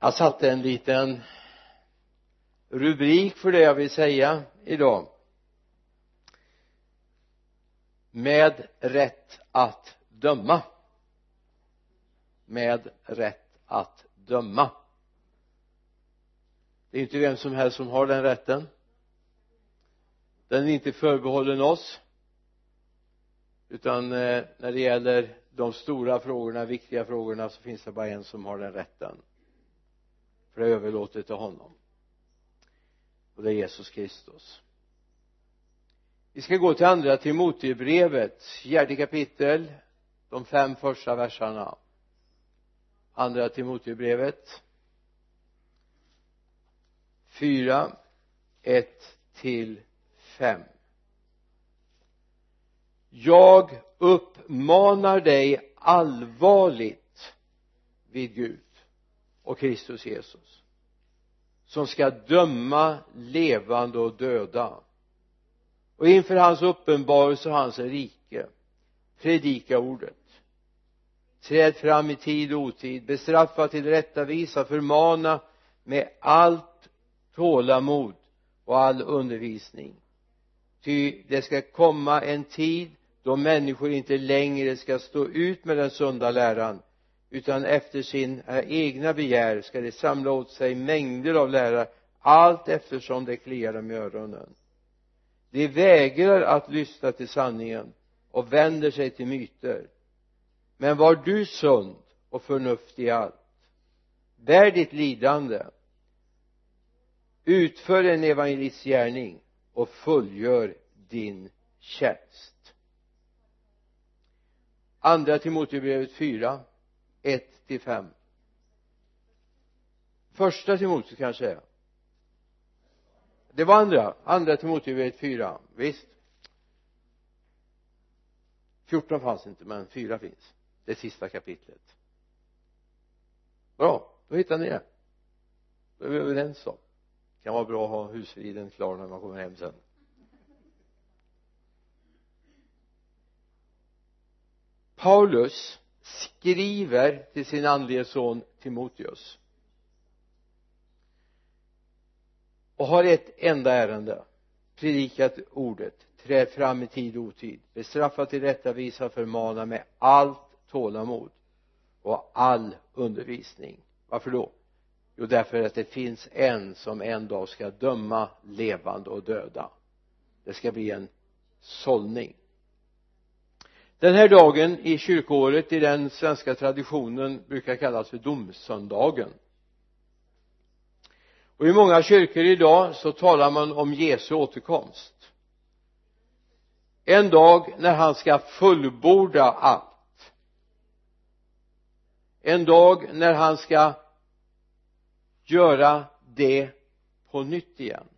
jag satte en liten rubrik för det jag vill säga idag. Med rätt att döma. Med rätt att döma. Det är inte vem som helst som har den rätten. Den är inte förbehållen oss. Utan eh, när det gäller de stora frågorna, viktiga frågorna så finns det bara en som har den rätten för det är överlåtet till honom. Och det är Jesus Kristus. Vi ska gå till andra Timoteusbrevet fjärde kapitel de fem första verserna. Andra Timoteusbrevet. Fyra ett till fem. Jag uppmanar dig allvarligt vid Gud och Kristus Jesus som ska döma levande och döda. Och inför hans uppenbarelse och hans rike predika ordet. Träd fram i tid och otid bestraffa tillrättavisa förmana med allt tålamod och all undervisning. Ty det ska komma en tid då människor inte längre ska stå ut med den sunda läran utan efter sin eh, egna begär ska de samla åt sig mängder av lärare allt eftersom det kliar dem i öronen. De vägrar att lyssna till sanningen och vänder sig till myter. Men var du sund och förnuftig i allt. Bär ditt lidande. Utför en evangelistgärning och fullgör din tjänst. Andra Timoteusbrevet 4 1 till 5 första Timoteus kanske är det var andra. Andra Timoteus 4 visst. 14 fanns inte men 4 finns. Det sista kapitlet. Bra. Då hittar ni det. Då är vi överens om. Det kan vara bra att ha husfriden klar när man kommer hem sen. Paulus skriver till sin andlige son Timoteus. Och har ett enda ärende. Predikat ordet. Träd fram i tid och otid. Bestraffa tillrättavisa förmana med allt tålamod. Och all undervisning. Varför då? Jo därför att det finns en som en dag ska döma levande och döda. Det ska bli en sållning den här dagen i kyrkoåret i den svenska traditionen brukar kallas för domsöndagen. Och i många kyrkor idag så talar man om Jesu återkomst. En dag när han ska fullborda allt. En dag när han ska göra det på nytt igen.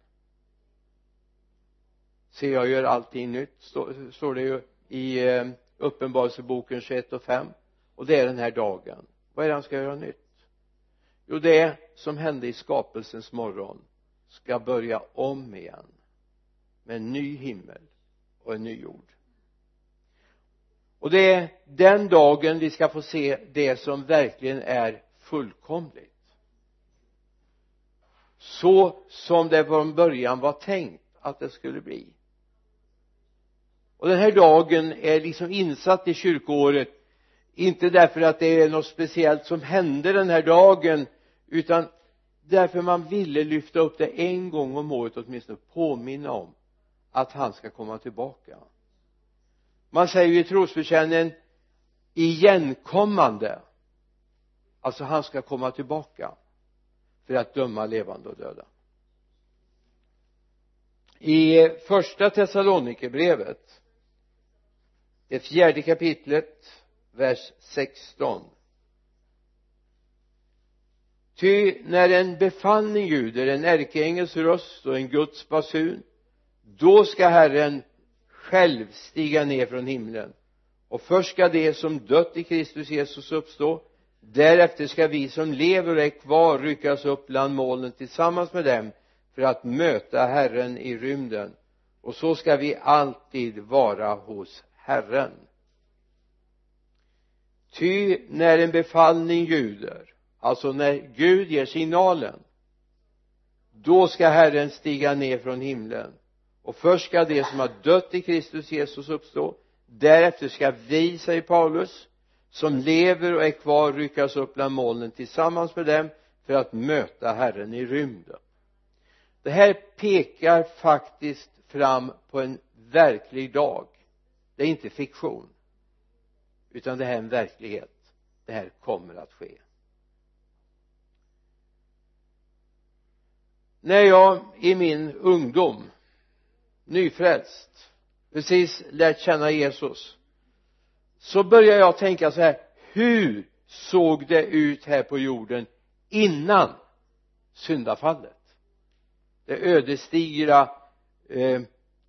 Se jag gör allting nytt står det ju i eh, uppenbarelseboken 21 och 5 och det är den här dagen. Vad är det han ska göra nytt? Jo det som hände i skapelsens morgon ska börja om igen med en ny himmel och en ny jord. Och det är den dagen vi ska få se det som verkligen är fullkomligt. Så som det från början var tänkt att det skulle bli och den här dagen är liksom insatt i kyrkoåret inte därför att det är något speciellt som hände den här dagen utan därför man ville lyfta upp det en gång om året åtminstone påminna om att han ska komma tillbaka. Man säger ju i trosbekännelsen igenkommande. Alltså han ska komma tillbaka för att döma levande och döda. I första Thessalonikerbrevet det fjärde kapitlet vers 16 ty när en befallning ljuder en ärkeängels röst och en Guds basun då ska Herren själv stiga ner från himlen. Och först ska de som dött i Kristus Jesus uppstå. Därefter ska vi som lever och är kvar ryckas upp bland molnen tillsammans med dem för att möta Herren i rymden. Och så ska vi alltid vara hos Herren. Ty när en befallning ljuder alltså när Gud ger signalen då ska Herren stiga ner från himlen. Och först ska de som har dött i Kristus Jesus uppstå. Därefter ska vi, säger Paulus som lever och är kvar ryckas upp bland molnen tillsammans med dem för att möta Herren i rymden. Det här pekar faktiskt fram på en verklig dag det är inte fiktion utan det här är en verklighet. Det här kommer att ske. När jag i min ungdom nyfrälst precis lärt känna Jesus så började jag tänka så här hur såg det ut här på jorden innan syndafallet? Det ödesdigra eh,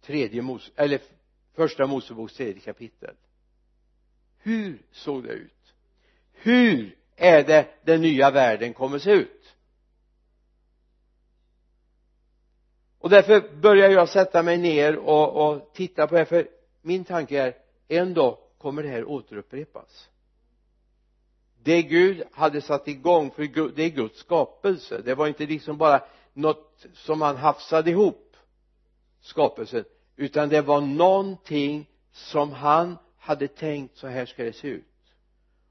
tredje mos eller första moseboks tredje kapitel. Hur såg det ut? Hur är det den nya världen kommer se ut? Och därför börjar jag sätta mig ner och, och titta på det här för min tanke är en dag kommer det här återupprepas. Det Gud hade satt igång för det är Guds skapelse. Det var inte liksom bara något som han hafsade ihop skapelsen utan det var någonting som han hade tänkt så här ska det se ut.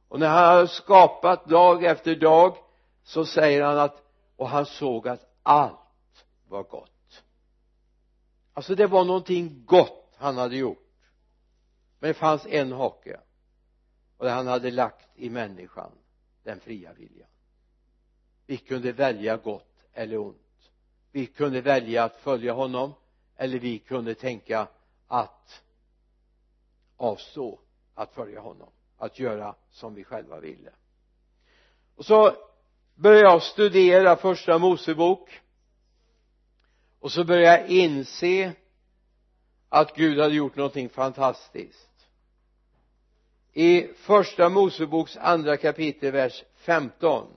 Och när han har skapat dag efter dag så säger han att och han såg att allt var gott. Alltså det var någonting gott han hade gjort. Men det fanns en hake och det han hade lagt i människan den fria viljan. Vi kunde välja gott eller ont. Vi kunde välja att följa honom eller vi kunde tänka att avstå att följa honom att göra som vi själva ville. Och så började jag studera första mosebok. Och så började jag inse att Gud hade gjort någonting fantastiskt. I första moseboks andra kapitel vers 15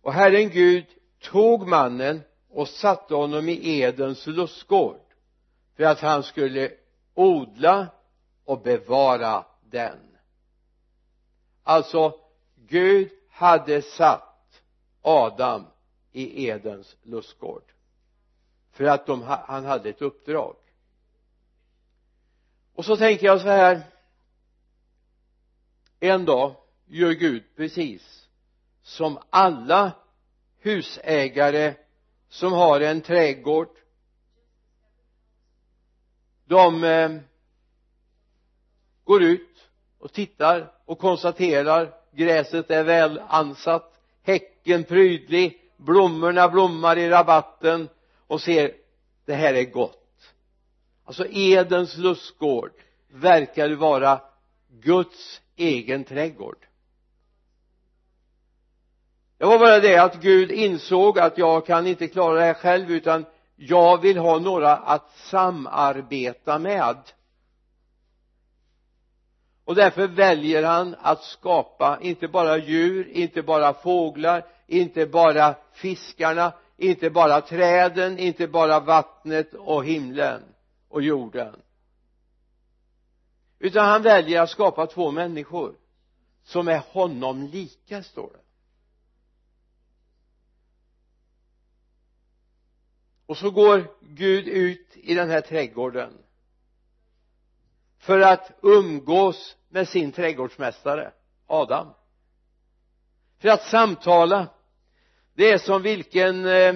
och Herren Gud tog mannen och satte honom i Edens lustgård för att han skulle odla och bevara den. Alltså Gud hade satt Adam i Edens lustgård för att de, han hade ett uppdrag. Och så tänker jag så här. En dag gör Gud precis som alla husägare som har en trädgård. De eh, går ut och tittar och konstaterar gräset är väl ansatt häcken prydlig blommorna blommar i rabatten och ser det här är gott. Alltså Edens lustgård verkar vara Guds egen trädgård det var bara det att Gud insåg att jag kan inte klara det här själv utan jag vill ha några att samarbeta med. Och därför väljer han att skapa inte bara djur, inte bara fåglar, inte bara fiskarna, inte bara träden, inte bara vattnet och himlen och jorden. Utan han väljer att skapa två människor som är honom lika står det. Och så går Gud ut i den här trädgården för att umgås med sin trädgårdsmästare Adam. För att samtala det är som vilken eh,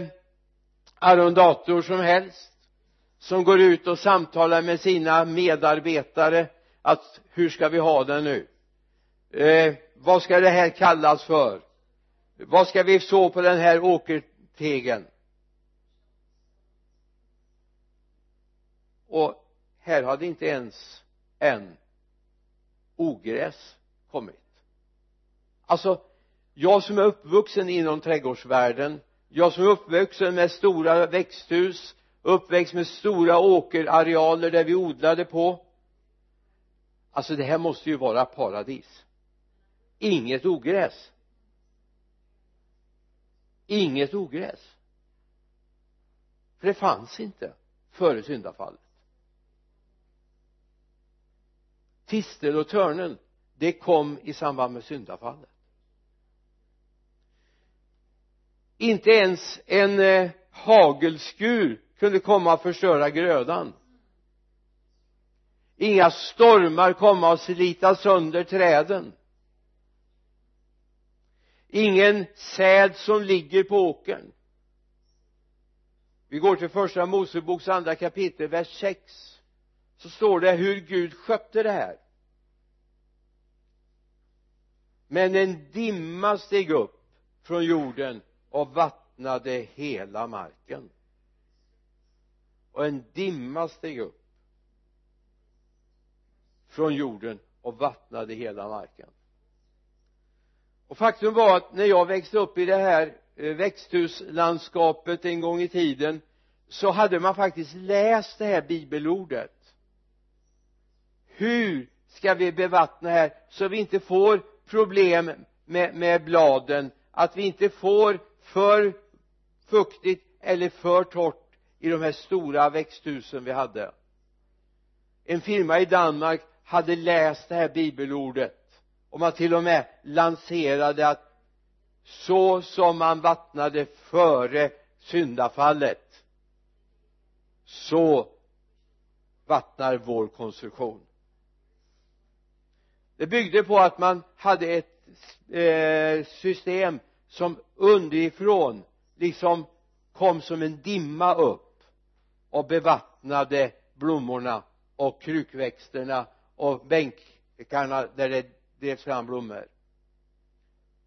arrendator som helst som går ut och samtalar med sina medarbetare att hur ska vi ha det nu? Eh, vad ska det här kallas för? Vad ska vi så på den här åkertegen? Och här hade inte ens än ogräs kommit. Alltså jag som är uppvuxen inom trädgårdsvärlden jag som är uppvuxen med stora växthus uppväxt med stora åkerarealer där vi odlade på. Alltså det här måste ju vara paradis. Inget ogräs. Inget ogräs. För det fanns inte före syndafallet. tistel och törnen det kom i samband med syndafallet. Inte ens en eh, hagelskur kunde komma och förstöra grödan. Inga stormar komma och slita sönder träden. Ingen säd som ligger på åkern. Vi går till första moseboks andra kapitel vers 6 så står det hur Gud skötte det här. Men en dimma steg upp från jorden och vattnade hela marken. Och en dimma steg upp från jorden och vattnade hela marken. Och faktum var att när jag växte upp i det här eh, växthuslandskapet en gång i tiden så hade man faktiskt läst det här bibelordet hur ska vi bevattna här så vi inte får problem med, med bladen? Att vi inte får för fuktigt eller för torrt i de här stora växthusen vi hade. En firma i Danmark hade läst det här bibelordet och man till och med lanserade att så som man vattnade före syndafallet så vattnar vår konstruktion det byggde på att man hade ett eh, system som underifrån liksom kom som en dimma upp och bevattnade blommorna och krukväxterna och bänkarna där det drevs fram blommor.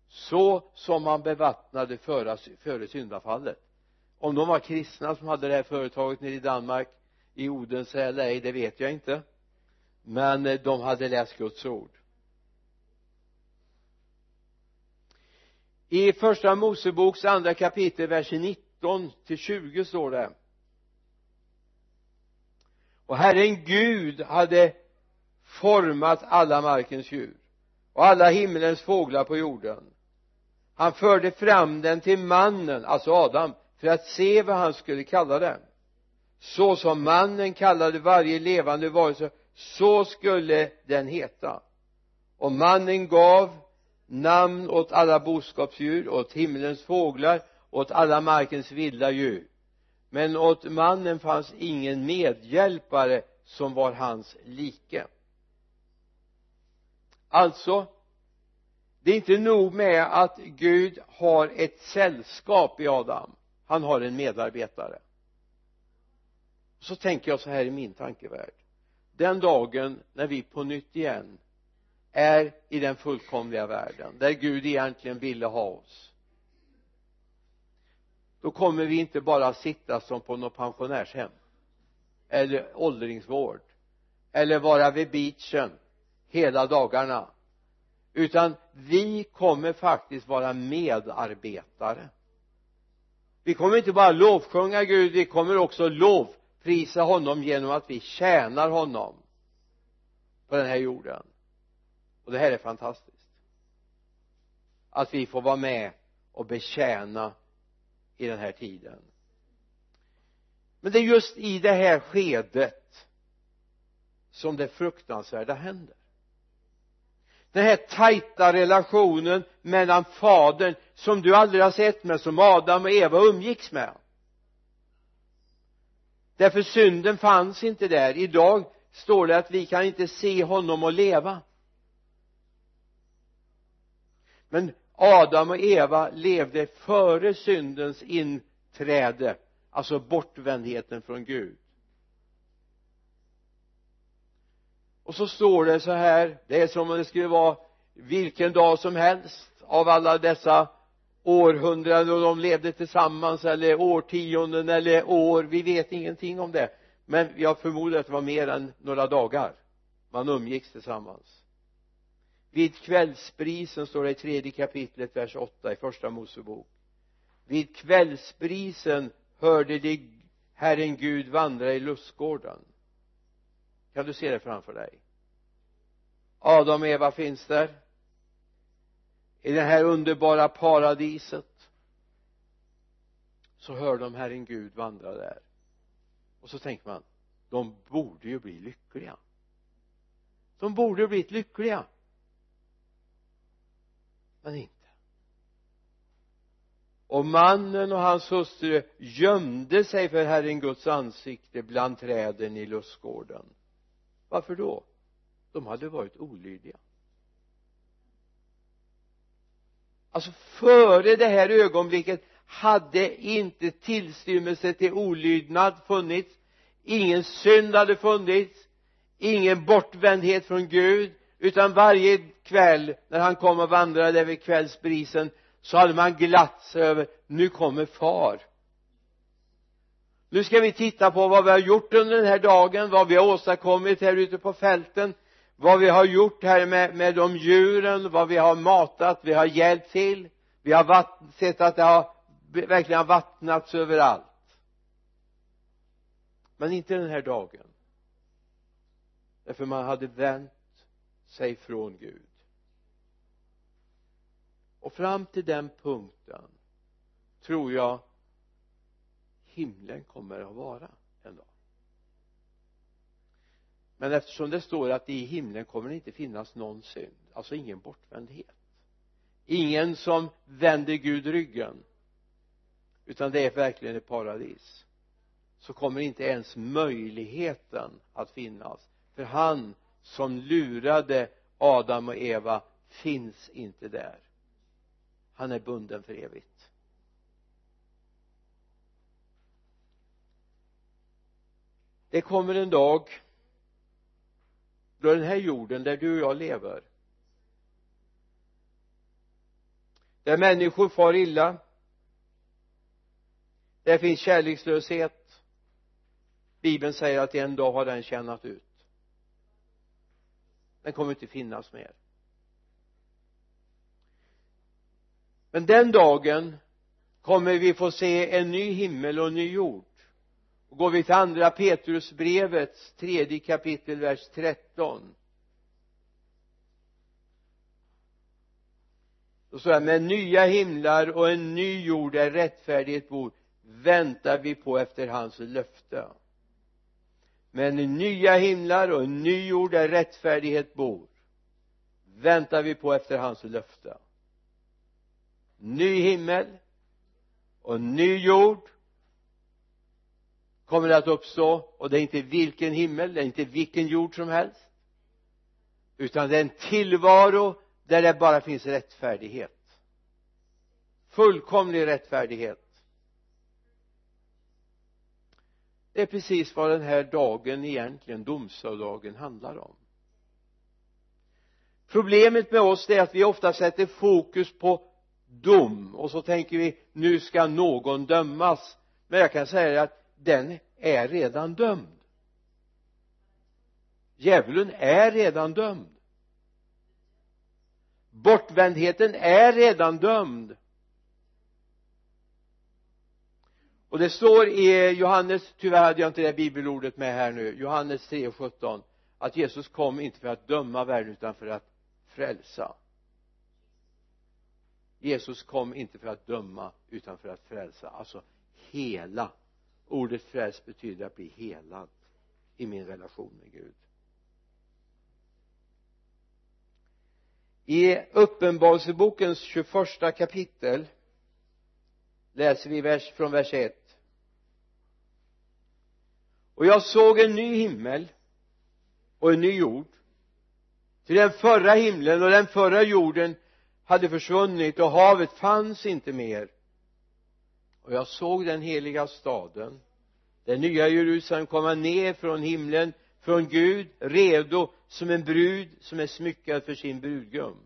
Så som man bevattnade före, före syndafallet. Om de var kristna som hade det här företaget nere i Danmark i Odense eller ej det vet jag inte. Men eh, de hade läst Guds ord. I första Moseboks andra kapitel vers 19 till 20 står det. Och Herren Gud hade format alla markens djur och alla himlens fåglar på jorden. Han förde fram den till mannen, alltså Adam för att se vad han skulle kalla den så som mannen kallade varje levande varelse så skulle den heta. Och mannen gav namn åt alla boskapsdjur åt himlens fåglar åt alla markens vilda djur. Men åt mannen fanns ingen medhjälpare som var hans like. Alltså det är inte nog med att Gud har ett sällskap i Adam. Han har en medarbetare. Så tänker jag så här i min tankevärld. Den dagen när vi på nytt igen är i den fullkomliga världen där Gud egentligen ville ha oss. Då kommer vi inte bara sitta som på något pensionärshem eller åldringsvård eller vara vid beachen hela dagarna utan vi kommer faktiskt vara medarbetare. Vi kommer inte bara lovsjunga Gud vi kommer också lovprisa honom genom att vi tjänar honom på den här jorden och det här är fantastiskt. Att vi får vara med och betjäna i den här tiden. Men det är just i det här skedet som det fruktansvärda händer. Den här tajta relationen mellan fadern som du aldrig har sett men som Adam och Eva umgicks med. Därför synden fanns inte där. Idag står det att vi kan inte se honom och leva men Adam och Eva levde före syndens inträde alltså bortvändheten från Gud. Och så står det så här det är som om det skulle vara vilken dag som helst av alla dessa århundraden och de levde tillsammans eller årtionden eller år vi vet ingenting om det. Men jag förmodar att det var mer än några dagar man umgicks tillsammans vid kvällsbrisen står det i tredje kapitlet vers 8 i första Mosebok. Vid kvällsbrisen hörde de Herren Gud vandra i lustgården. Kan du se det framför dig? Adam och Eva finns där. I det här underbara paradiset så hör de Herren Gud vandra där. Och så tänker man de borde ju bli lyckliga. De borde blivit lyckliga men inte. Och mannen och hans hustru gömde sig för Herren Guds ansikte bland träden i lustgården. Varför då? De hade varit olydiga. Alltså före det här ögonblicket hade inte tillstymmelse till olydnad funnits. Ingen synd hade funnits. Ingen bortvändhet från Gud utan varje kväll när han kom och vandrade över kvällsbrisen så hade man glatt sig över nu kommer far. Nu ska vi titta på vad vi har gjort under den här dagen vad vi har åstadkommit här ute på fälten vad vi har gjort här med, med de djuren vad vi har matat vi har hjälpt till vi har vatt, sett att det har verkligen har vattnats överallt. Men inte den här dagen. Därför man hade vänt sig från Gud. Och fram till den punkten tror jag himlen kommer att vara en dag. Men eftersom det står att i himlen kommer det inte finnas någon synd alltså ingen bortvändhet. Ingen som vänder Gud ryggen utan det är verkligen ett paradis så kommer inte ens möjligheten att finnas. För han som lurade Adam och Eva finns inte där. Han är bunden för evigt. Det kommer en dag då den här jorden där du och jag lever där människor far illa där finns kärlekslöshet. Bibeln säger att en dag har den tjänat ut den kommer inte finnas mer. Men den dagen kommer vi få se en ny himmel och en ny jord. Och går vi till andra Petrusbrevets tredje kapitel vers 13 då står det med nya himlar och en ny jord där rättfärdighet bor väntar vi på efter hans löfte men nya himlar och en ny jord där rättfärdighet bor väntar vi på efter hans löfte. Ny himmel och ny jord kommer att uppstå och det är inte vilken himmel det är inte vilken jord som helst utan det är en tillvaro där det bara finns rättfärdighet. Fullkomlig rättfärdighet. Det är precis vad den här dagen egentligen domsdagen handlar om. Problemet med oss är att vi ofta sätter fokus på dom och så tänker vi nu ska någon dömas. Men jag kan säga att den är redan dömd. Djävulen är redan dömd. Bortvändheten är redan dömd. Och det står i eh, Johannes tyvärr hade jag inte det bibelordet med här nu Johannes 3.17 att Jesus kom inte för att döma världen utan för att frälsa. Jesus kom inte för att döma utan för att frälsa. Alltså hela. Ordet fräls betyder att bli helad i min relation med Gud. I uppenbarelsebokens 21 kapitel läser vi vers, från vers 1 och jag såg en ny himmel och en ny jord. Till den förra himlen och den förra jorden hade försvunnit och havet fanns inte mer. Och jag såg den heliga staden den nya Jerusalem komma ner från himlen från Gud redo som en brud som är smyckad för sin brudgum.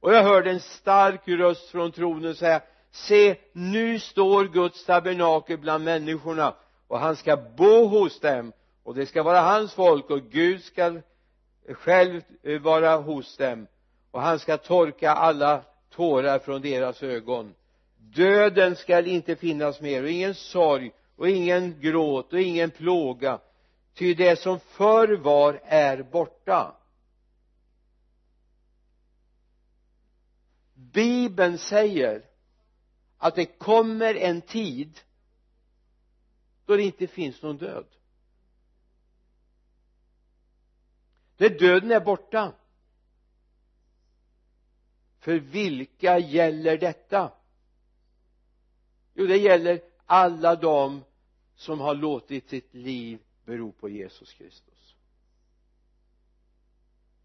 Och jag hörde en stark röst från tronen säga se nu står Guds tabernakel bland människorna och han ska bo hos dem. Och det ska vara hans folk och Gud ska själv vara hos dem. Och han ska torka alla tårar från deras ögon. Döden skall inte finnas mer. Och ingen sorg och ingen gråt och ingen plåga. Ty det som förr var är borta. Bibeln säger att det kommer en tid då det inte finns någon död. Där döden är borta för vilka gäller detta? Jo det gäller alla de som har låtit sitt liv bero på Jesus Kristus.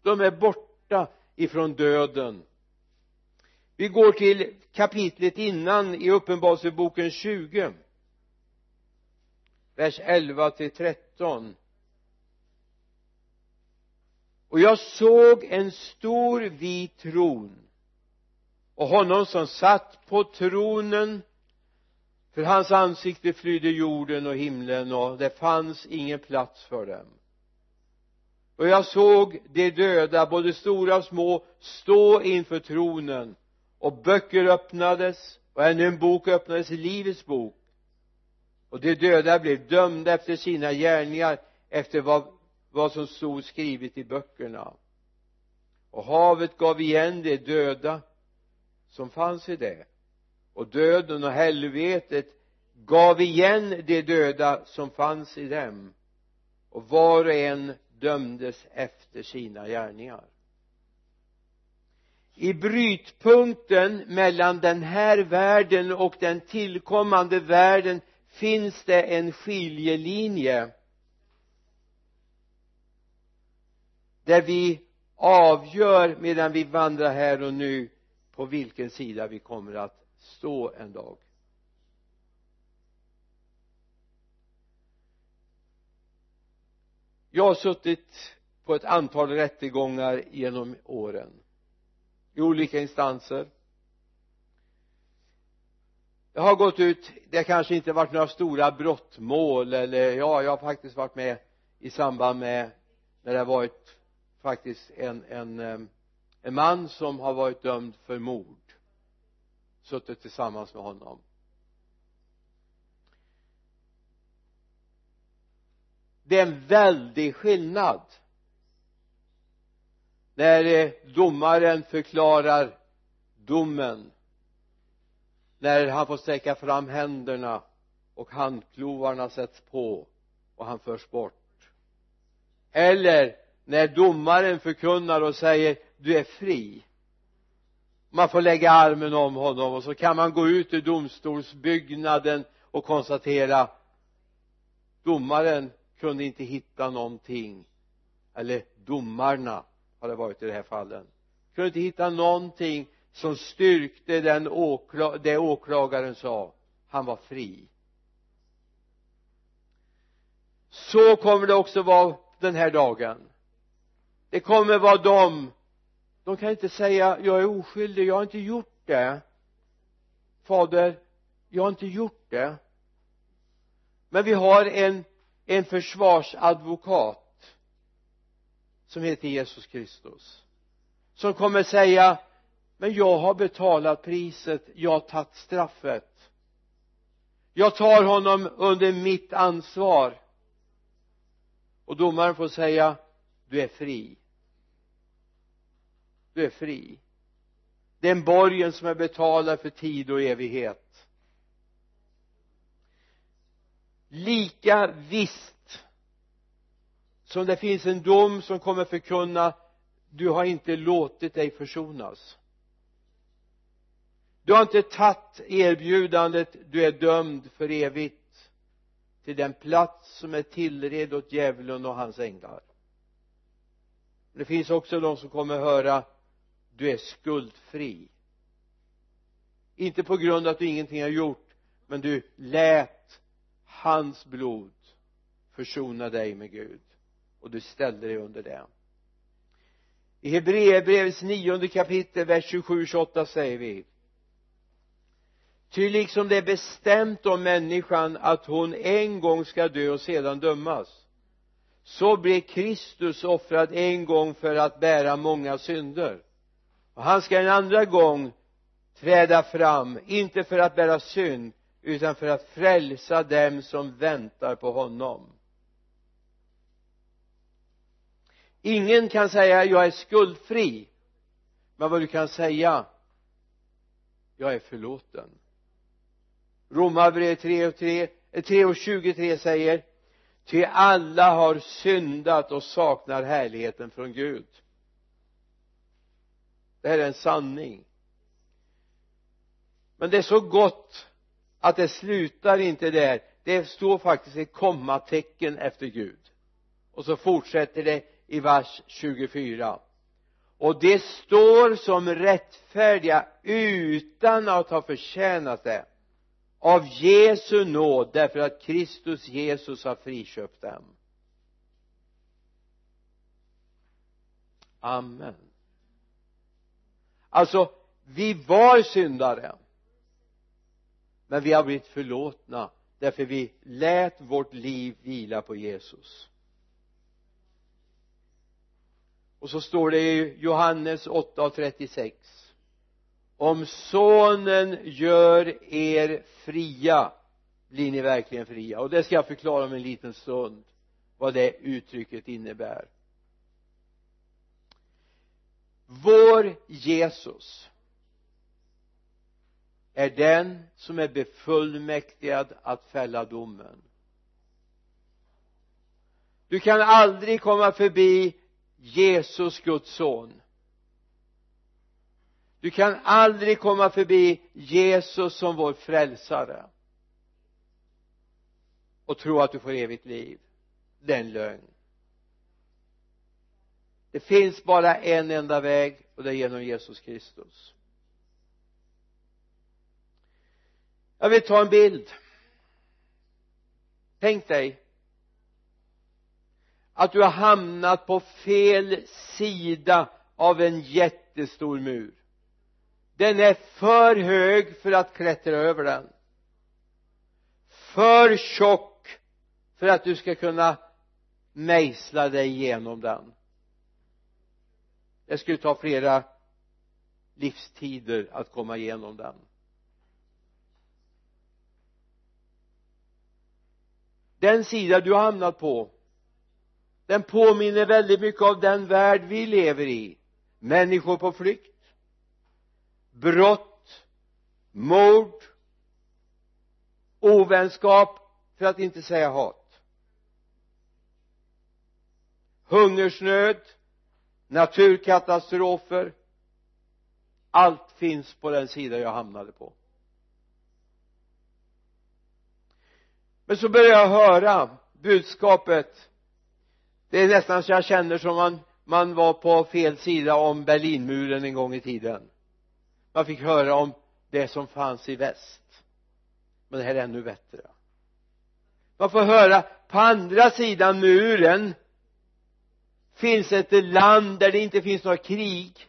De är borta ifrån döden. Vi går till kapitlet innan i uppenbarelseboken 20 vers 11 till 13 och jag såg en stor vit tron och honom som satt på tronen för hans ansikte flydde jorden och himlen och det fanns ingen plats för dem. Och jag såg de döda både stora och små stå inför tronen och böcker öppnades och ännu en bok öppnades livets bok och de döda blev dömda efter sina gärningar efter vad, vad som stod skrivet i böckerna. Och havet gav igen de döda som fanns i det. Och döden och helvetet gav igen de döda som fanns i dem. Och var och en dömdes efter sina gärningar. I brytpunkten mellan den här världen och den tillkommande världen finns det en skiljelinje där vi avgör medan vi vandrar här och nu på vilken sida vi kommer att stå en dag? Jag har suttit på ett antal rättegångar genom åren i olika instanser jag har gått ut det kanske inte varit några stora brottmål eller ja jag har faktiskt varit med i samband med när det har varit faktiskt en, en, eh, en man som har varit dömd för mord. Suttit tillsammans med honom. Det är en väldig skillnad. När eh, domaren förklarar domen när han får sträcka fram händerna och handklovarna sätts på och han förs bort. Eller när domaren förkunnar och säger du är fri. Man får lägga armen om honom och så kan man gå ut ur domstolsbyggnaden och konstatera domaren kunde inte hitta någonting. Eller domarna har det varit i det här fallet kunde inte hitta någonting som styrkte den åkla det åklagaren sa. Han var fri. Så kommer det också vara den här dagen. Det kommer vara de de kan inte säga jag är oskyldig jag har inte gjort det. Fader jag har inte gjort det. Men vi har en en försvarsadvokat som heter Jesus Kristus som kommer säga men jag har betalat priset jag har tagit straffet. Jag tar honom under mitt ansvar. Och domaren får säga du är fri. Du är fri. Den borgen som är betalad för tid och evighet. Lika visst som det finns en dom som kommer förkunna du har inte låtit dig försonas du har inte tagit erbjudandet du är dömd för evigt till den plats som är tillredd åt djävulen och hans änglar. Det finns också de som kommer höra du är skuldfri. Inte på grund av att du ingenting har gjort men du lät hans blod försona dig med Gud och du ställde dig under det. I Hebreerbrevets nionde kapitel vers 27 28 säger vi ty liksom det är bestämt om människan att hon en gång ska dö och sedan dömas så blir Kristus offrad en gång för att bära många synder. Och han ska en andra gång träda fram inte för att bära synd utan för att frälsa dem som väntar på honom. Ingen kan säga jag är skuldfri. Men vad du kan säga jag är förlåten romarbrevet 3 och 3 3 eh, och 23 säger ty alla har syndat och saknar härligheten från Gud. Det här är en sanning. Men det är så gott att det slutar inte där. Det står faktiskt ett kommatecken efter Gud. Och så fortsätter det i vers 24 och det står som rättfärdiga utan att ha förtjänat det av Jesu nåd därför att Kristus Jesus har friköpt dem. Amen. Alltså vi var syndare men vi har blivit förlåtna därför vi lät vårt liv vila på Jesus. Och så står det i Johannes 8 och 36 om sonen gör er fria blir ni verkligen fria? Och det ska jag förklara om en liten stund vad det uttrycket innebär. Vår Jesus är den som är befullmäktigad att fälla domen. Du kan aldrig komma förbi Jesus Guds son du kan aldrig komma förbi Jesus som vår frälsare och tro att du får evigt liv. Det är en lögn. Det finns bara en enda väg och det är genom Jesus Kristus. Jag vill ta en bild. Tänk dig att du har hamnat på fel sida av en jättestor mur den är för hög för att klättra över den. För tjock för att du ska kunna mejsla dig igenom den. Det skulle ta flera livstider att komma igenom den. Den sida du har hamnat på den påminner väldigt mycket av den värld vi lever i. Människor på flykt brott mord ovänskap för att inte säga hat. Hungersnöd naturkatastrofer allt finns på den sida jag hamnade på. Men så börjar jag höra budskapet. Det är nästan så jag känner som man man var på fel sida om Berlinmuren en gång i tiden man fick höra om det som fanns i väst. Men det här är ännu bättre. Man får höra på andra sidan muren finns ett land där det inte finns några krig.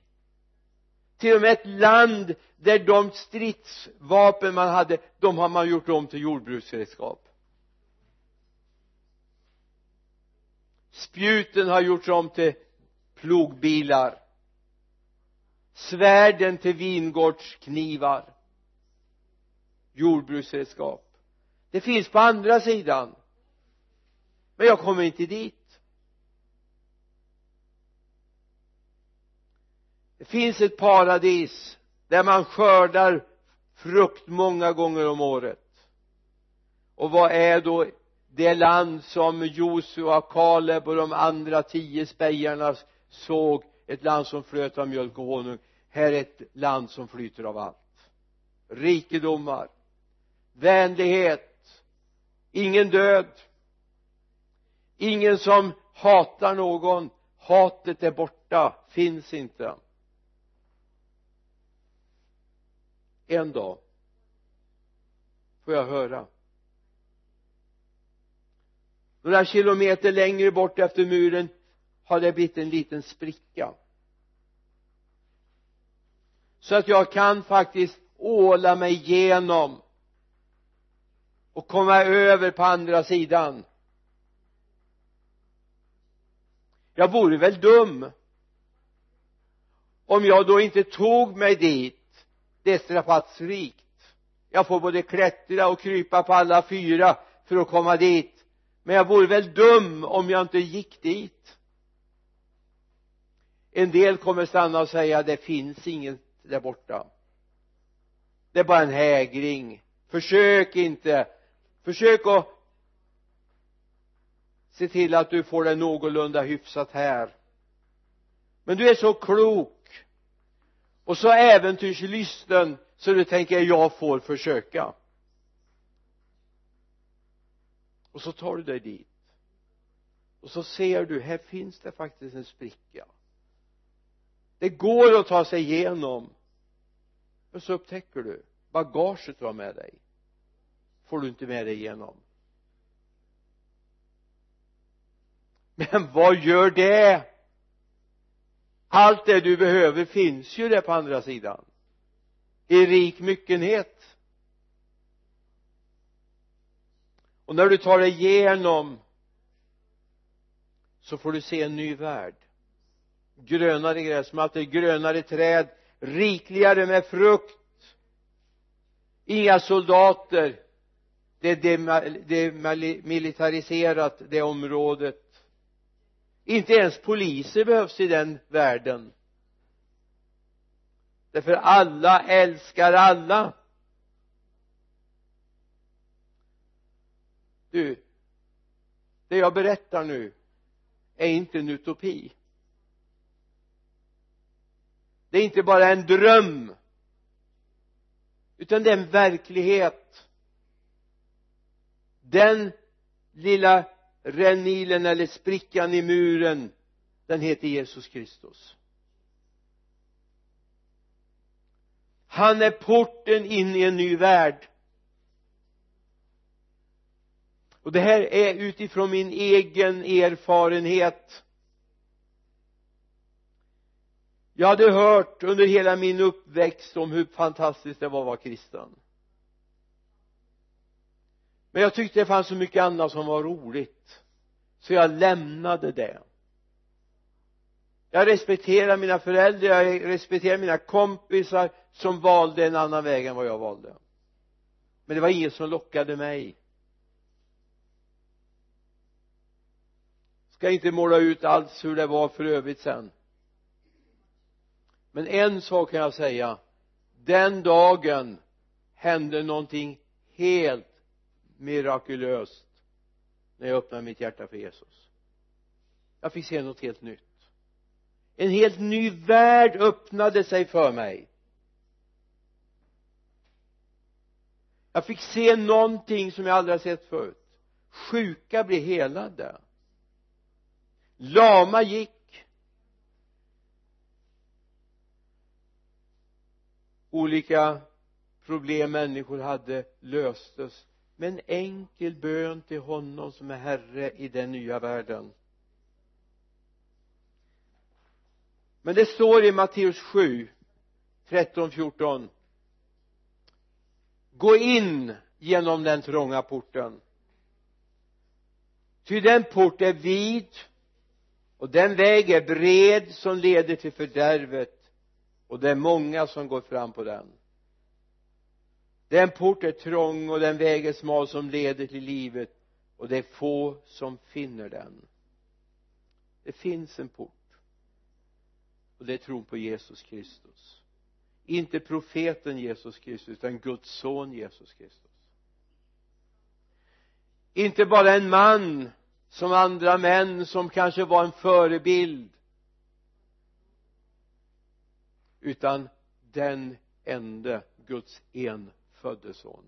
Till och med ett land där de stridsvapen man hade de har man gjort om till jordbruksredskap. Spjuten har gjorts om till plogbilar svärden till vingårdsknivar. Jordbruksredskap. Det finns på andra sidan. Men jag kommer inte dit. Det finns ett paradis där man skördar frukt många gånger om året. Och vad är då det land som Josua, Kaleb och de andra tio spejarna såg ett land som flöt av mjölk och honung. Här är ett land som flyter av allt. Rikedomar. Vänlighet. Ingen död. Ingen som hatar någon. Hatet är borta, finns inte. En dag får jag höra. Några kilometer längre bort efter muren har det blivit en liten spricka. Så att jag kan faktiskt åla mig igenom och komma över på andra sidan. Jag vore väl dum om jag då inte tog mig dit det är strapatsrikt jag får både klättra och krypa på alla fyra för att komma dit. Men jag vore väl dum om jag inte gick dit en del kommer stanna och säga det finns inget där borta. Det är bara en hägring. Försök inte. Försök att se till att du får det någorlunda hyfsat här. Men du är så klok och så äventyrslysten så du tänker jag får försöka. Och så tar du dig dit. Och så ser du här finns det faktiskt en spricka det går att ta sig igenom. Men så upptäcker du bagaget du har med dig får du inte med dig igenom. Men vad gör det? Allt det du behöver finns ju där på andra sidan. I rik myckenhet. Och när du tar dig igenom så får du se en ny värld grönare gräsmattor, grönare träd rikligare med frukt. Inga soldater. Det är demilitariserat det området. Inte ens poliser behövs i den världen. Därför alla älskar alla. Du det jag berättar nu är inte en utopi det är inte bara en dröm utan det är en verklighet. Den lilla rännilen eller sprickan i muren den heter Jesus Kristus. Han är porten in i en ny värld. Och det här är utifrån min egen erfarenhet jag hade hört under hela min uppväxt om hur fantastiskt det var att vara kristen. Men jag tyckte det fanns så mycket annat som var roligt så jag lämnade det. Jag respekterar mina föräldrar jag respekterar mina kompisar som valde en annan väg än vad jag valde. Men det var inget som lockade mig. Ska inte måla ut alls hur det var för övrigt sen? Men en sak kan jag säga. Den dagen hände någonting helt mirakulöst när jag öppnade mitt hjärta för Jesus. Jag fick se något helt nytt. En helt ny värld öppnade sig för mig. Jag fick se någonting som jag aldrig har sett förut. Sjuka blev helade. Lama gick. Olika problem människor hade löstes med en enkel bön till honom som är herre i den nya världen. Men det står i Matteus 7 13 14 gå in genom den trånga porten. Ty den port är vid och den väg är bred som leder till fördärvet och det är många som går fram på den. Den port är trång och den väg är smal som leder till livet. Och det är få som finner den. Det finns en port. Och det är tron på Jesus Kristus. Inte profeten Jesus Kristus utan Guds son Jesus Kristus. Inte bara en man som andra män som kanske var en förebild utan den ende Guds enfödde son.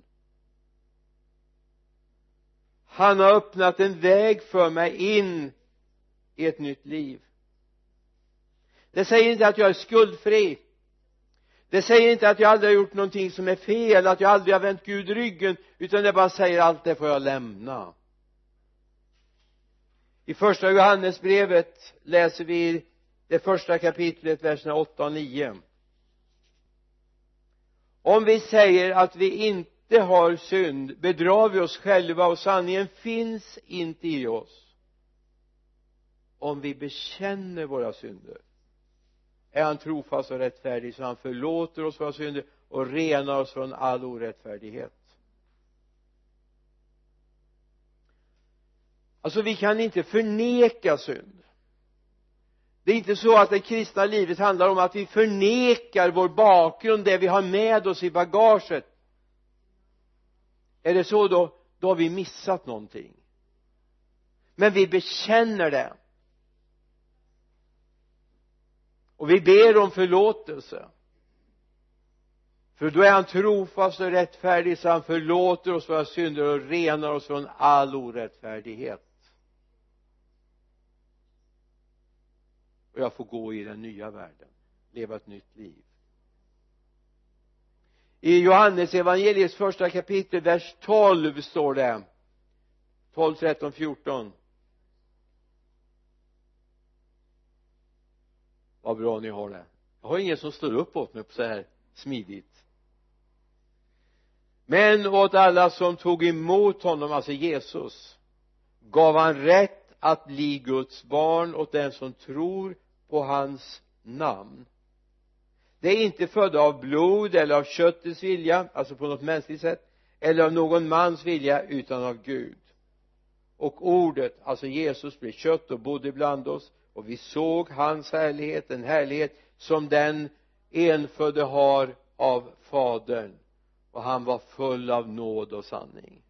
Han har öppnat en väg för mig in i ett nytt liv. Det säger inte att jag är skuldfri. Det säger inte att jag aldrig har gjort någonting som är fel att jag aldrig har vänt Gud ryggen utan det bara säger allt det får jag lämna. I första Johannesbrevet läser vi det första kapitlet verserna 8 och 9 om vi säger att vi inte har synd bedrar vi oss själva och sanningen finns inte i oss. Om vi bekänner våra synder är han trofast och rättfärdig så han förlåter oss våra synder och renar oss från all orättfärdighet. Alltså vi kan inte förneka synd det är inte så att det kristna livet handlar om att vi förnekar vår bakgrund det vi har med oss i bagaget. Är det så då då har vi missat någonting. Men vi bekänner det. Och vi ber om förlåtelse. För då är han trofast och rättfärdig så han förlåter oss våra synder och renar oss från all orättfärdighet. Och jag får gå i den nya världen leva ett nytt liv. I Johannes evangeliets första kapitel vers 12 står det 12, 13, 14 vad bra ni har det. Jag har ingen som står upp åt mig så här smidigt. Men åt alla som tog emot honom, alltså Jesus gav han rätt att bli Guds barn åt den som tror på hans namn. Det är inte födda av blod eller av köttets vilja alltså på något mänskligt sätt eller av någon mans vilja utan av Gud. Och ordet, alltså Jesus blev kött och bodde bland oss och vi såg hans härlighet, en härlighet som den enfödde har av fadern. Och han var full av nåd och sanning.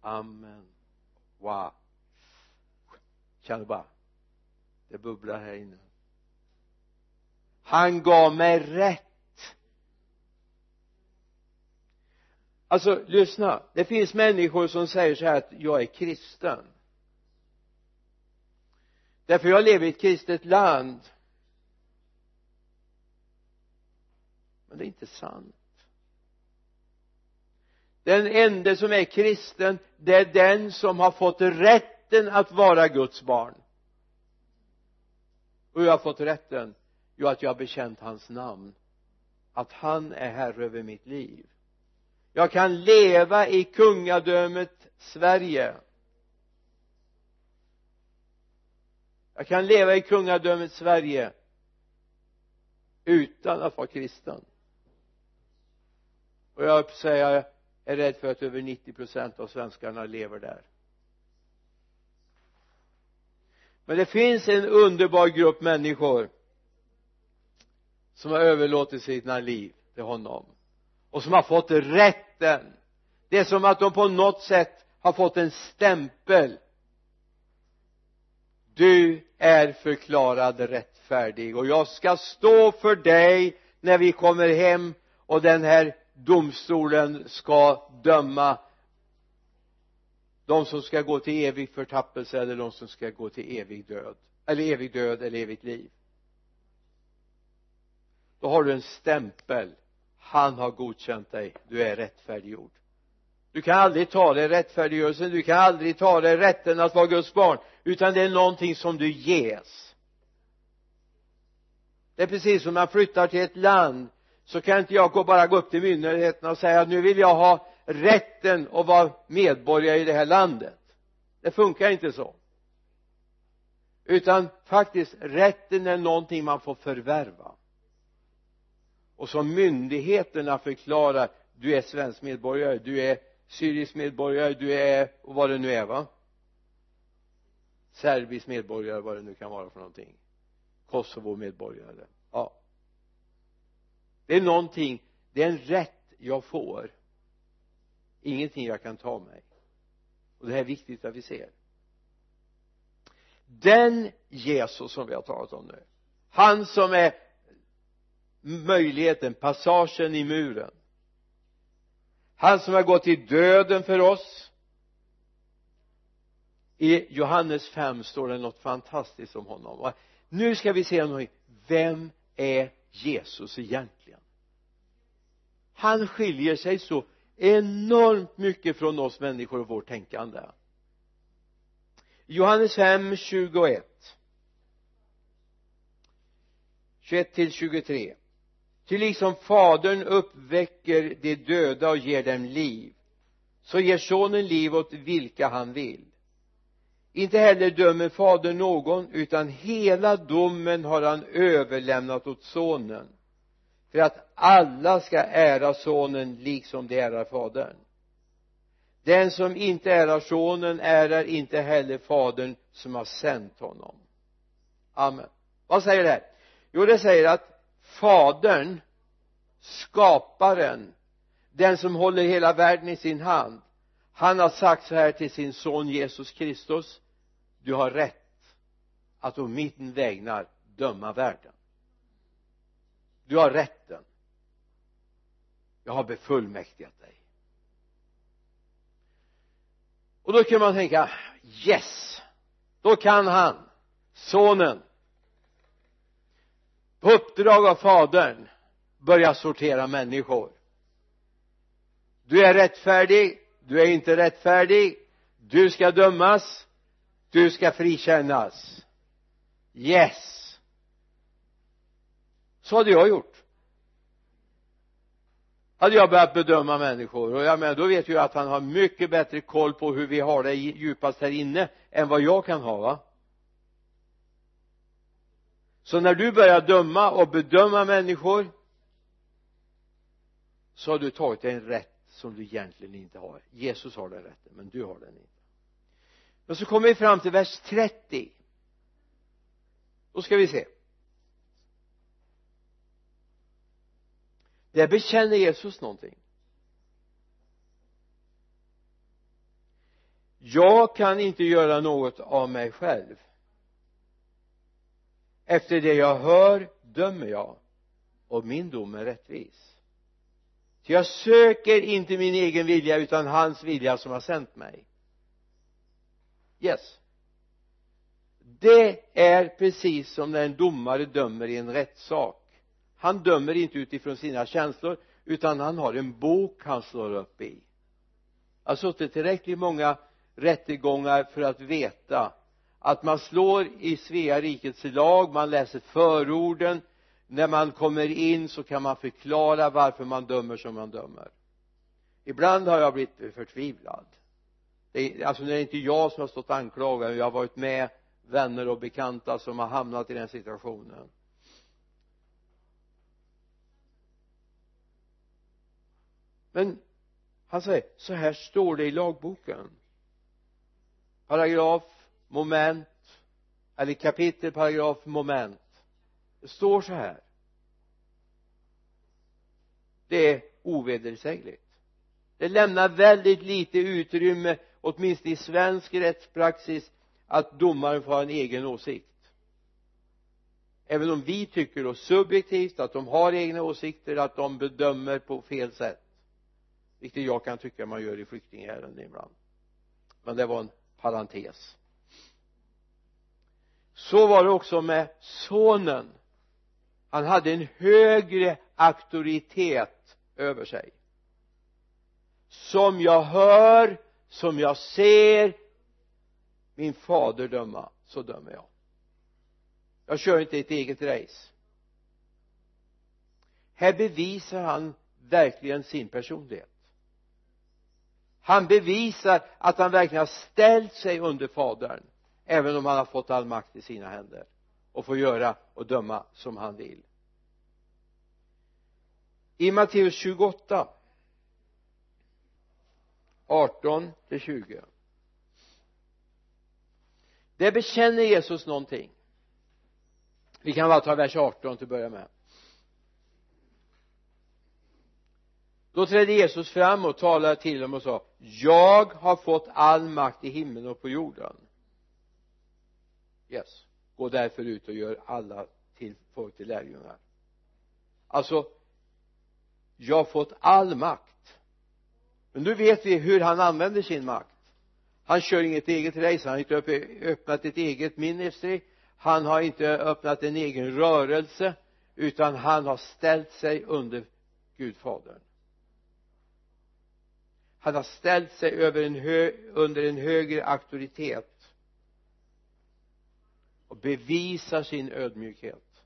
Amen. Wow kan du bara det bubblar här inne. Han gav mig rätt. Alltså lyssna. Det finns människor som säger så här att jag är kristen. Därför jag lever i ett kristet land. Men det är inte sant. Den ende som är kristen det är den som har fått rätt rätten att vara Guds barn. Och jag har fått rätten jo att jag har bekänt hans namn. Att han är herre över mitt liv. Jag kan leva i kungadömet Sverige. Jag kan leva i kungadömet Sverige utan att vara kristen. Och jag säger är rädd för att över 90 procent av svenskarna lever där. Men det finns en underbar grupp människor som har överlåtit sina liv till honom. Och som har fått rätten. Det är som att de på något sätt har fått en stämpel. Du är förklarad rättfärdig. Och jag ska stå för dig när vi kommer hem och den här domstolen ska döma de som ska gå till evig förtappelse eller de som ska gå till evig död eller evig död eller evigt liv. Då har du en stämpel. Han har godkänt dig. Du är rättfärdiggjord. Du kan aldrig ta dig rättfärdiggörelsen. Du kan aldrig ta dig rätten att vara Guds barn. Utan det är någonting som du ges. Det är precis som när man flyttar till ett land så kan inte jag bara gå upp till myndigheterna och säga nu vill jag ha rätten att vara medborgare i det här landet. Det funkar inte så. Utan faktiskt rätten är någonting man får förvärva. Och som myndigheterna förklarar du är svensk medborgare, du är syrisk medborgare, du är och vad det nu är va? Serbisk medborgare vad det nu kan vara för någonting. Kosovo medborgare ja. Det är någonting det är en rätt jag får ingenting jag kan ta mig. Och det här är viktigt att vi ser. Den Jesus som vi har talat om nu han som är möjligheten, passagen i muren. Han som har gått i döden för oss. I Johannes 5 står det något fantastiskt om honom. Nu ska vi se honom vem är Jesus egentligen? Han skiljer sig så enormt mycket från oss människor och vårt tänkande. Johannes 5, 21 21 till 23 ty liksom fadern uppväcker de döda och ger dem liv så ger sonen liv åt vilka han vill. Inte heller dömer fadern någon utan hela domen har han överlämnat åt sonen för att alla ska ära sonen liksom de ärar fadern. Den som inte ärar sonen ärar inte heller fadern som har sänt honom. Amen. Vad säger det här? Jo det säger att fadern skaparen den som håller hela världen i sin hand han har sagt så här till sin son Jesus Kristus du har rätt att å min vägnar döma världen du har rätten. Jag har befullmäktigat dig. Och då kan man tänka yes då kan han sonen. På uppdrag av fadern börja sortera människor. Du är rättfärdig du är inte rättfärdig. Du ska dömas du ska frikännas. Yes så hade jag gjort. Hade jag börjat bedöma människor. Och jag menar då vet jag att han har mycket bättre koll på hur vi har det djupast här inne än vad jag kan ha va? Så när du börjar döma och bedöma människor så har du tagit en rätt som du egentligen inte har. Jesus har den rätten men du har den inte. Men så kommer vi fram till vers 30 då ska vi se. Där bekänner Jesus någonting. Jag kan inte göra något av mig själv. Efter det jag hör dömer jag. Och min dom är rättvis. Så jag söker inte min egen vilja utan hans vilja som har sänt mig. Yes. Det är precis som när en domare dömer i en rättssak han dömer inte utifrån sina känslor utan han har en bok han slår upp i. Jag har suttit tillräckligt många rättegångar för att veta att man slår i Svea rikets lag man läser förorden. När man kommer in så kan man förklara varför man dömer som man dömer. Ibland har jag blivit förtvivlad. Det är, alltså det är inte jag som har stått anklagad jag har varit med vänner och bekanta som har hamnat i den situationen. Men han säger så här står det i lagboken. Paragraf moment eller kapitel paragraf moment. Det står så här. Det är ovedersägligt. Det lämnar väldigt lite utrymme åtminstone i svensk rättspraxis att domaren får ha en egen åsikt. Även om vi tycker då subjektivt att de har egna åsikter att de bedömer på fel sätt vilket jag kan tycka man gör i flyktingärenden ibland. Men det var en parentes. Så var det också med sonen. Han hade en högre auktoritet över sig. Som jag hör som jag ser min fader döma så dömer jag. Jag kör inte ett eget race. Här bevisar han verkligen sin personlighet han bevisar att han verkligen har ställt sig under fadern även om han har fått all makt i sina händer och får göra och döma som han vill. I Matteus 28 18 till 20 där bekänner Jesus någonting. Vi kan bara ta vers 18 till att börja med. Då trädde Jesus fram och talade till dem och sa jag har fått all makt i himlen och på jorden. Yes. Gå därför ut och gör alla till folk till lärjungar. Alltså jag har fått all makt. Men nu vet vi hur han använder sin makt. Han kör inget eget race han har inte öppnat ett eget ministry. Han har inte öppnat en egen rörelse utan han har ställt sig under Gud fadern han har ställt sig över en hö, under en högre auktoritet och bevisar sin ödmjukhet.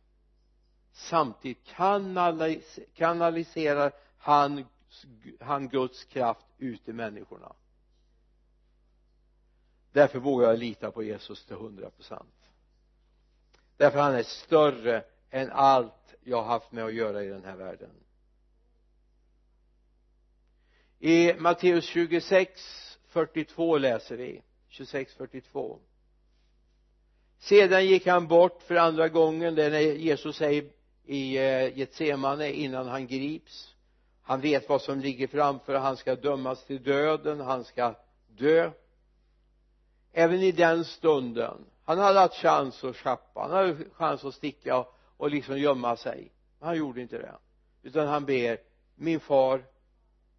Samtidigt kanalis kanaliserar han, han Guds kraft ut i människorna. Därför vågar jag lita på Jesus till hundra procent. Därför han är större än allt jag har haft med att göra i den här världen i Matteus 26 42 läser vi 26 42 sedan gick han bort för andra gången det är när Jesus säger i eh, Getsemane innan han grips. Han vet vad som ligger framför han ska dömas till döden han ska dö. Även i den stunden han hade haft chans att schappa han hade chans att sticka och liksom gömma sig. Han gjorde inte det utan han ber min far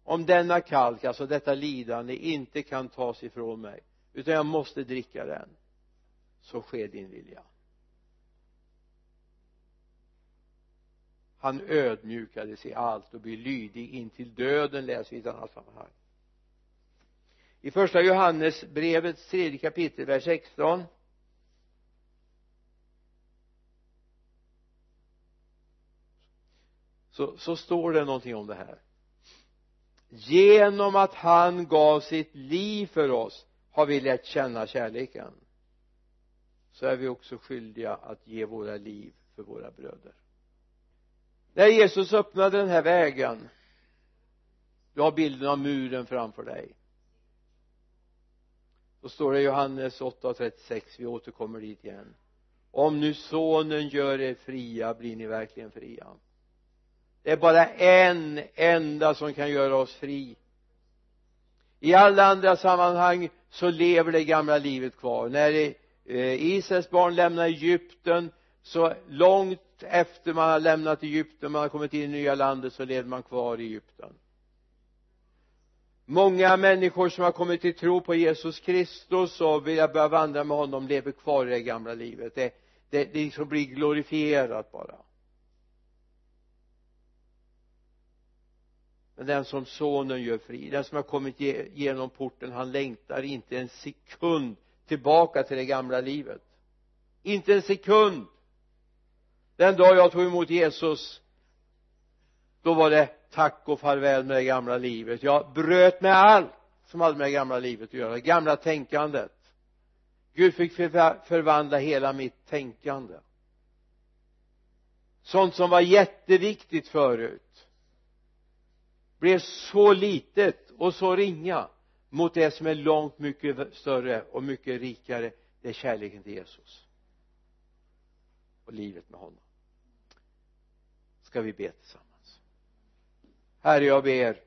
om denna kalk, alltså detta lidande inte kan tas ifrån mig utan jag måste dricka den så sker din vilja. Han ödmjukades i allt och blir lydig in till döden läser vi i ett annat sammanhang. I första Johannesbrevets tredje kapitel vers 16 så, så står det någonting om det här genom att han gav sitt liv för oss har vi lärt känna kärleken. Så är vi också skyldiga att ge våra liv för våra bröder. När Jesus öppnade den här vägen du har bilden av muren framför dig. Då står det i Johannes 8 36 vi återkommer dit igen. Om nu sonen gör er fria blir ni verkligen fria det är bara en enda som kan göra oss fri. I alla andra sammanhang så lever det gamla livet kvar. När eh, Israels barn lämnar Egypten så långt efter man har lämnat Egypten man har kommit in i nya landet så lever man kvar i Egypten. Många människor som har kommit till tro på Jesus Kristus och vill börja vandra med honom lever kvar i det gamla livet. Det, det, det liksom blir glorifierat bara. Men den som sonen gör fri den som har kommit genom porten han längtar inte en sekund tillbaka till det gamla livet. Inte en sekund! Den dag jag tog emot Jesus då var det tack och farväl med det gamla livet. Jag bröt med allt som hade med det gamla livet att göra det gamla tänkandet. Gud fick förvandla hela mitt tänkande. Sånt som var jätteviktigt förut blev så litet och så ringa mot det som är långt mycket större och mycket rikare det är kärleken till Jesus. Och livet med honom. Ska vi be tillsammans? Herre jag ber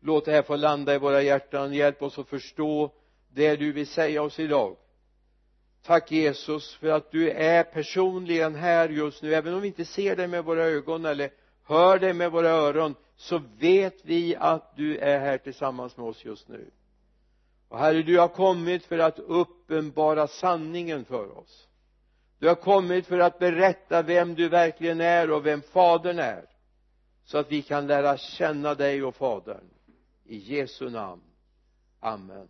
låt det här få landa i våra hjärtan. Hjälp oss att förstå det du vill säga oss idag. Tack Jesus för att du är personligen här just nu även om vi inte ser dig med våra ögon eller hör dig med våra öron så vet vi att du är här tillsammans med oss just nu. Och herre du har kommit för att uppenbara sanningen för oss. Du har kommit för att berätta vem du verkligen är och vem fadern är så att vi kan lära känna dig och fadern. I Jesu namn. Amen.